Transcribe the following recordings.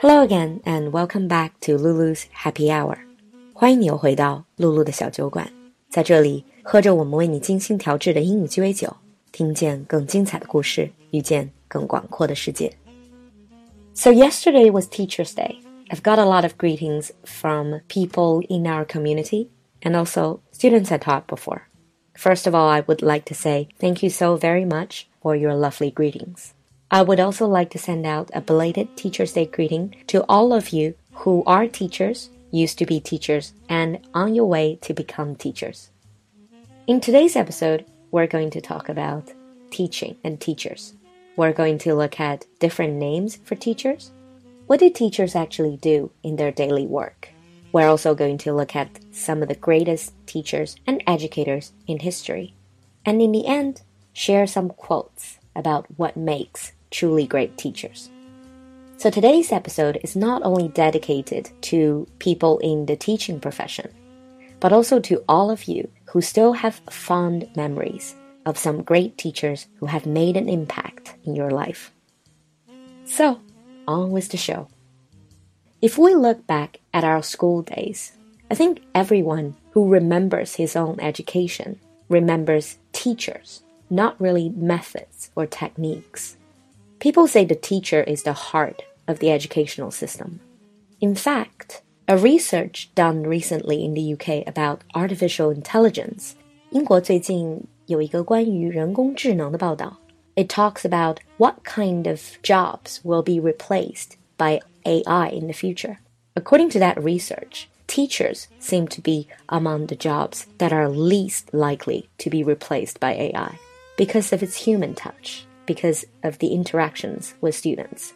Hello again and welcome back to Lulu's Happy Hour。欢迎你又回到露露的小酒馆，在这里喝着我们为你精心调制的英语鸡尾酒，听见更精彩的故事，遇见更广阔的世界。So yesterday was Teachers' Day. I've got a lot of greetings from people in our community and also students I taught before. First of all, I would like to say thank you so very much for your lovely greetings. I would also like to send out a belated Teacher's Day greeting to all of you who are teachers, used to be teachers, and on your way to become teachers. In today's episode, we're going to talk about teaching and teachers. We're going to look at different names for teachers. What do teachers actually do in their daily work? We're also going to look at some of the greatest teachers and educators in history. And in the end, share some quotes about what makes truly great teachers. So today's episode is not only dedicated to people in the teaching profession, but also to all of you who still have fond memories of some great teachers who have made an impact in your life. So, on with the show. If we look back at our school days, I think everyone who remembers his own education remembers teachers, not really methods or techniques. People say the teacher is the heart of the educational system. In fact, a research done recently in the UK about artificial intelligence, 英国最近有一个关于人工智能的报道. It talks about what kind of jobs will be replaced by AI in the future. According to that research, teachers seem to be among the jobs that are least likely to be replaced by AI because of its human touch because of the interactions with students.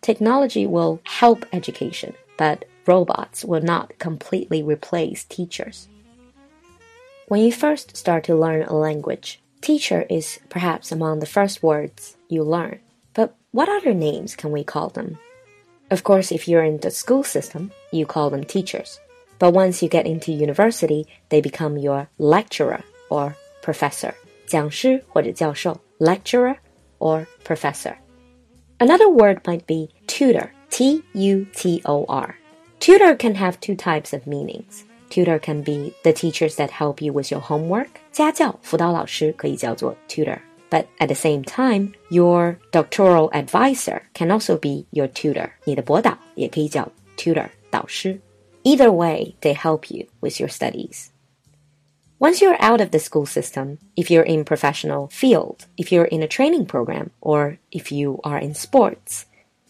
Technology will help education, but robots will not completely replace teachers. When you first start to learn a language, teacher is perhaps among the first words you learn. But what other names can we call them? Of course, if you're in the school system, you call them teachers. But once you get into university, they become your lecturer or professor. 讲师或者教授, lecturer or professor. Another word might be tutor, T U T O R. Tutor can have two types of meanings. Tutor can be the teachers that help you with your homework. 家教辅导老师可以叫做 tutor. But at the same time, your doctoral advisor can also be your tutor. 你的博导也可以叫 tutor, 导师. Either way, they help you with your studies. Once you're out of the school system, if you're in professional field, if you're in a training program, or if you are in sports,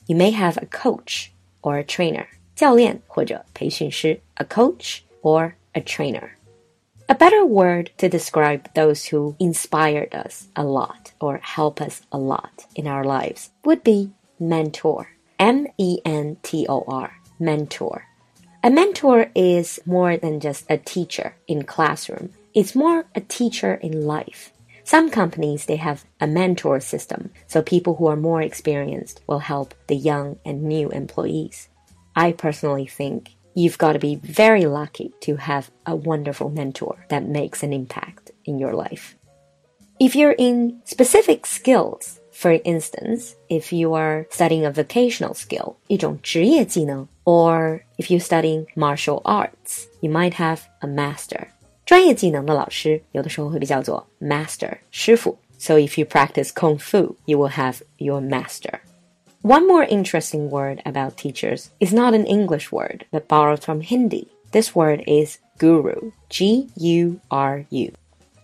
you may have a coach or a trainer. 教练或者培训师, a coach or a trainer. A better word to describe those who inspired us a lot or help us a lot in our lives would be mentor. M E N T O R, mentor. A mentor is more than just a teacher in classroom. It's more a teacher in life. Some companies they have a mentor system, so people who are more experienced will help the young and new employees. I personally think you've got to be very lucky to have a wonderful mentor that makes an impact in your life. If you're in specific skills, for instance, if you are studying a vocational skill, 一种职业技能, or if you're studying martial arts, you might have a master. 专业技能的老师有的时候会被叫做 master 师傅。So if you practice kung fu, you will have your master. One more interesting word about teachers is not an English word, but borrowed from Hindi. This word is guru. G U R U.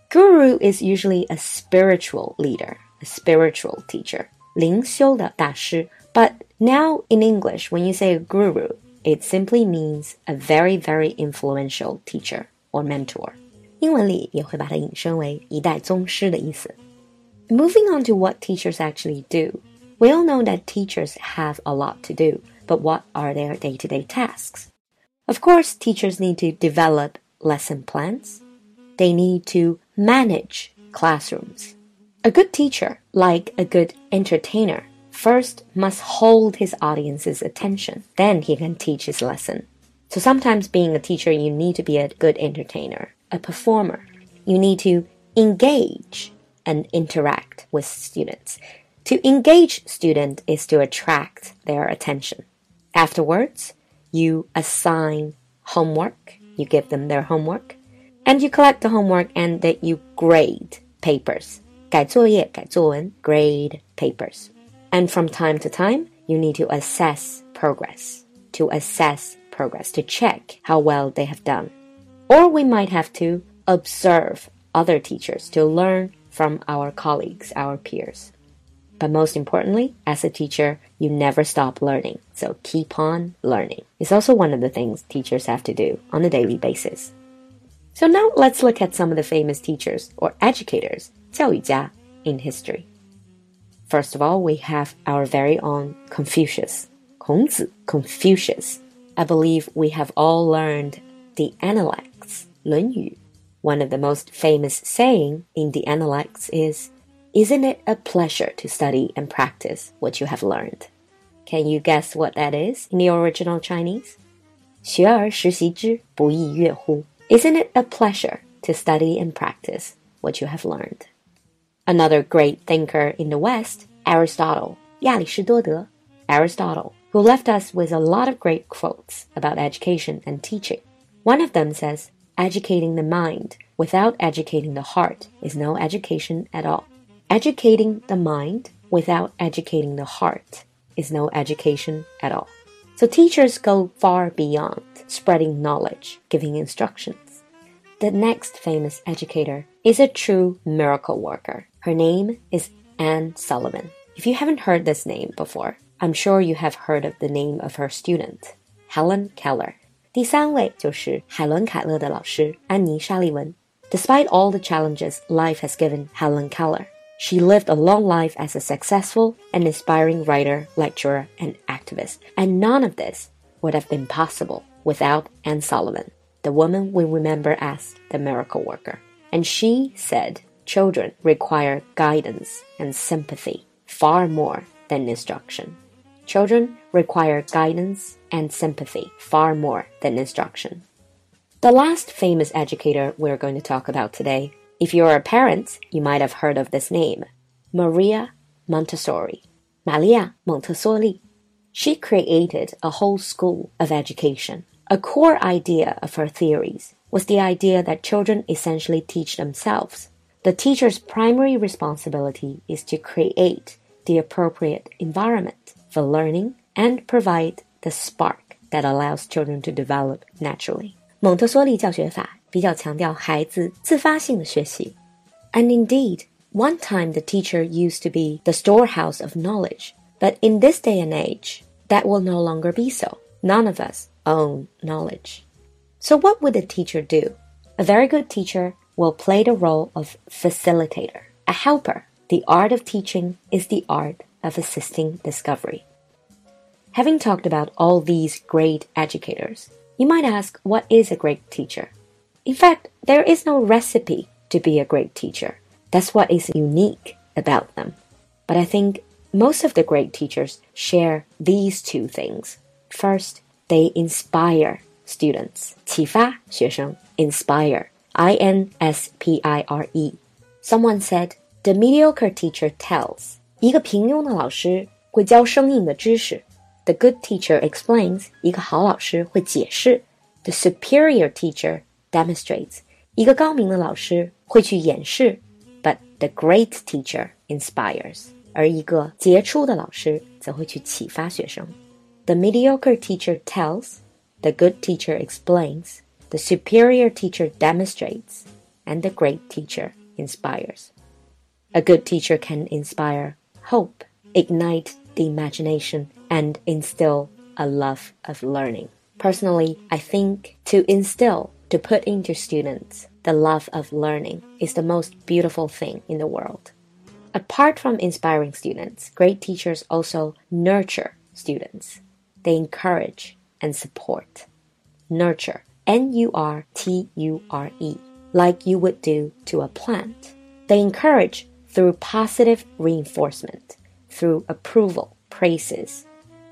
Guru is usually a spiritual leader, a spiritual teacher. 灵修的大师. But now in English, when you say a guru, it simply means a very, very influential teacher or mentor. 英文里也会把它引申为一代宗师的意思。Moving on to what teachers actually do, we all know that teachers have a lot to do, but what are their day to day tasks? Of course, teachers need to develop lesson plans. They need to manage classrooms. A good teacher, like a good entertainer, first must hold his audience's attention. Then he can teach his lesson. So sometimes being a teacher, you need to be a good entertainer, a performer. You need to engage and interact with students. To engage student is to attract their attention. Afterwards, you assign homework, you give them their homework, and you collect the homework and that you grade papers. 改作业,改作文, grade papers. And from time to time, you need to assess progress. To assess progress, to check how well they have done. Or we might have to observe other teachers to learn from our colleagues, our peers. But most importantly, as a teacher, you never stop learning. So keep on learning. It's also one of the things teachers have to do on a daily basis. So now let's look at some of the famous teachers or educators, 教育家, in history. First of all, we have our very own Confucius. 孔子, Confucius. I believe we have all learned the Analects, 论语. One of the most famous saying in the Analects is, Isn't it a pleasure to study and practice what you have learned? Can you guess what that is in the original Chinese? 学而时习之，不亦说乎? Isn't it a pleasure to study and practice what you have learned? Another great thinker in the West, Aristotle, 亚里士多德, Aristotle, who left us with a lot of great quotes about education and teaching. One of them says, Educating the mind without educating the heart is no education at all. Educating the mind without educating the heart is no education at all. So teachers go far beyond spreading knowledge, giving instructions. The next famous educator is a true miracle worker. Her name is Anne Sullivan. If you haven't heard this name before, I'm sure you have heard of the name of her student, Helen Keller. 第三位就是海伦·凯勒的老师安妮·沙利文。Despite all the challenges life has given Helen Keller, she lived a long life as a successful and inspiring writer, lecturer, and activist. And none of this would have been possible without Anne Sullivan, the woman we remember as the miracle worker. And she said, children require guidance and sympathy far more than instruction. Children require guidance and sympathy far more than instruction. The last famous educator we're going to talk about today, if you're a parent, you might have heard of this name Maria Montessori. Maria Montessori. She created a whole school of education. A core idea of her theories was the idea that children essentially teach themselves. The teacher's primary responsibility is to create the appropriate environment for learning and provide the spark that allows children to develop naturally. 蒙特梭利教学法比较强调孩子自发性的学习。And indeed, one time the teacher used to be the storehouse of knowledge, but in this day and age, that will no longer be so. None of us own knowledge. So what would a teacher do? A very good teacher will play the role of facilitator, a helper. The art of teaching is the art of assisting discovery. Having talked about all these great educators, you might ask, what is a great teacher? In fact, there is no recipe to be a great teacher. That's what is unique about them. But I think most of the great teachers share these two things. First, they inspire students. 启发学生 inspire I N S P I R E. Someone said, the mediocre teacher tells. 一个平庸的老师会教生硬的知识。The good teacher explains. 一个好老师会解释。The superior teacher demonstrates. 一个高明的老师会去演示。But the great teacher inspires. 而一个杰出的老师则会去启发学生。The mediocre teacher tells. The good teacher explains. The superior teacher demonstrates. And the great teacher inspires. A good teacher can inspire hope, ignite the imagination, and instill a love of learning. Personally, I think to instill, to put into students the love of learning is the most beautiful thing in the world. Apart from inspiring students, great teachers also nurture students. They encourage and support. Nurture, N U R T U R E, like you would do to a plant. They encourage through positive reinforcement, through approval, praises.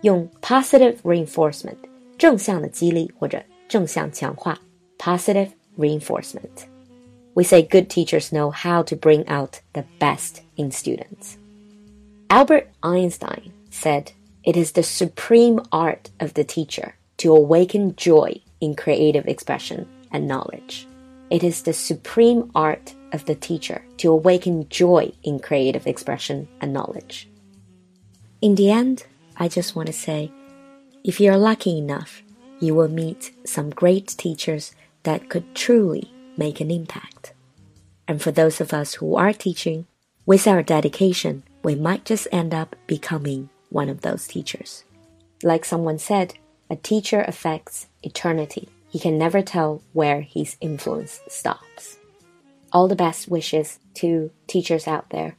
用 positive reinforcement 正向的激励或者正向强化 positive reinforcement. We say good teachers know how to bring out the best in students. Albert Einstein said, It is the supreme art of the teacher to awaken joy in creative expression and knowledge. It is the supreme art of the teacher to awaken joy in creative expression and knowledge. In the end, I just want to say if you're lucky enough, you will meet some great teachers that could truly make an impact. And for those of us who are teaching, with our dedication, we might just end up becoming one of those teachers. Like someone said, a teacher affects eternity. He can never tell where his influence stops. All the best wishes to teachers out there.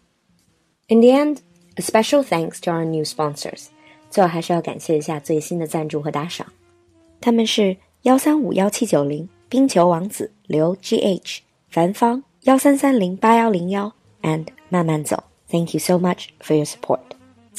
In the end, a special thanks to our new sponsors. 最后还是要感谢一下最新的赞助和打赏，他们是幺三五幺七九零、冰球王子刘 G H、樊芳幺三三零八幺零幺 and 慢慢走。Thank you so much for your support。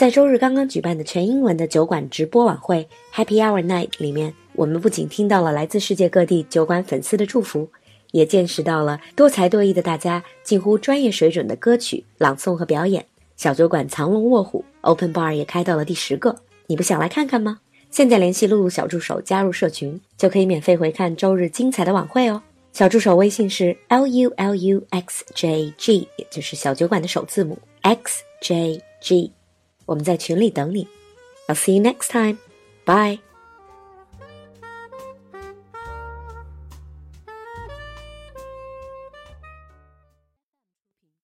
在周日刚刚举办的全英文的酒馆直播晚会 Happy Hour Night 里面，我们不仅听到了来自世界各地酒馆粉丝的祝福，也见识到了多才多艺的大家近乎专业水准的歌曲朗诵和表演。小酒馆藏龙卧虎，Open Bar 也开到了第十个，你不想来看看吗？现在联系露露小助手加入社群，就可以免费回看周日精彩的晚会哦。小助手微信是 L U L U X J G，也就是小酒馆的首字母 X J G，我们在群里等你。I'll see you next time. Bye.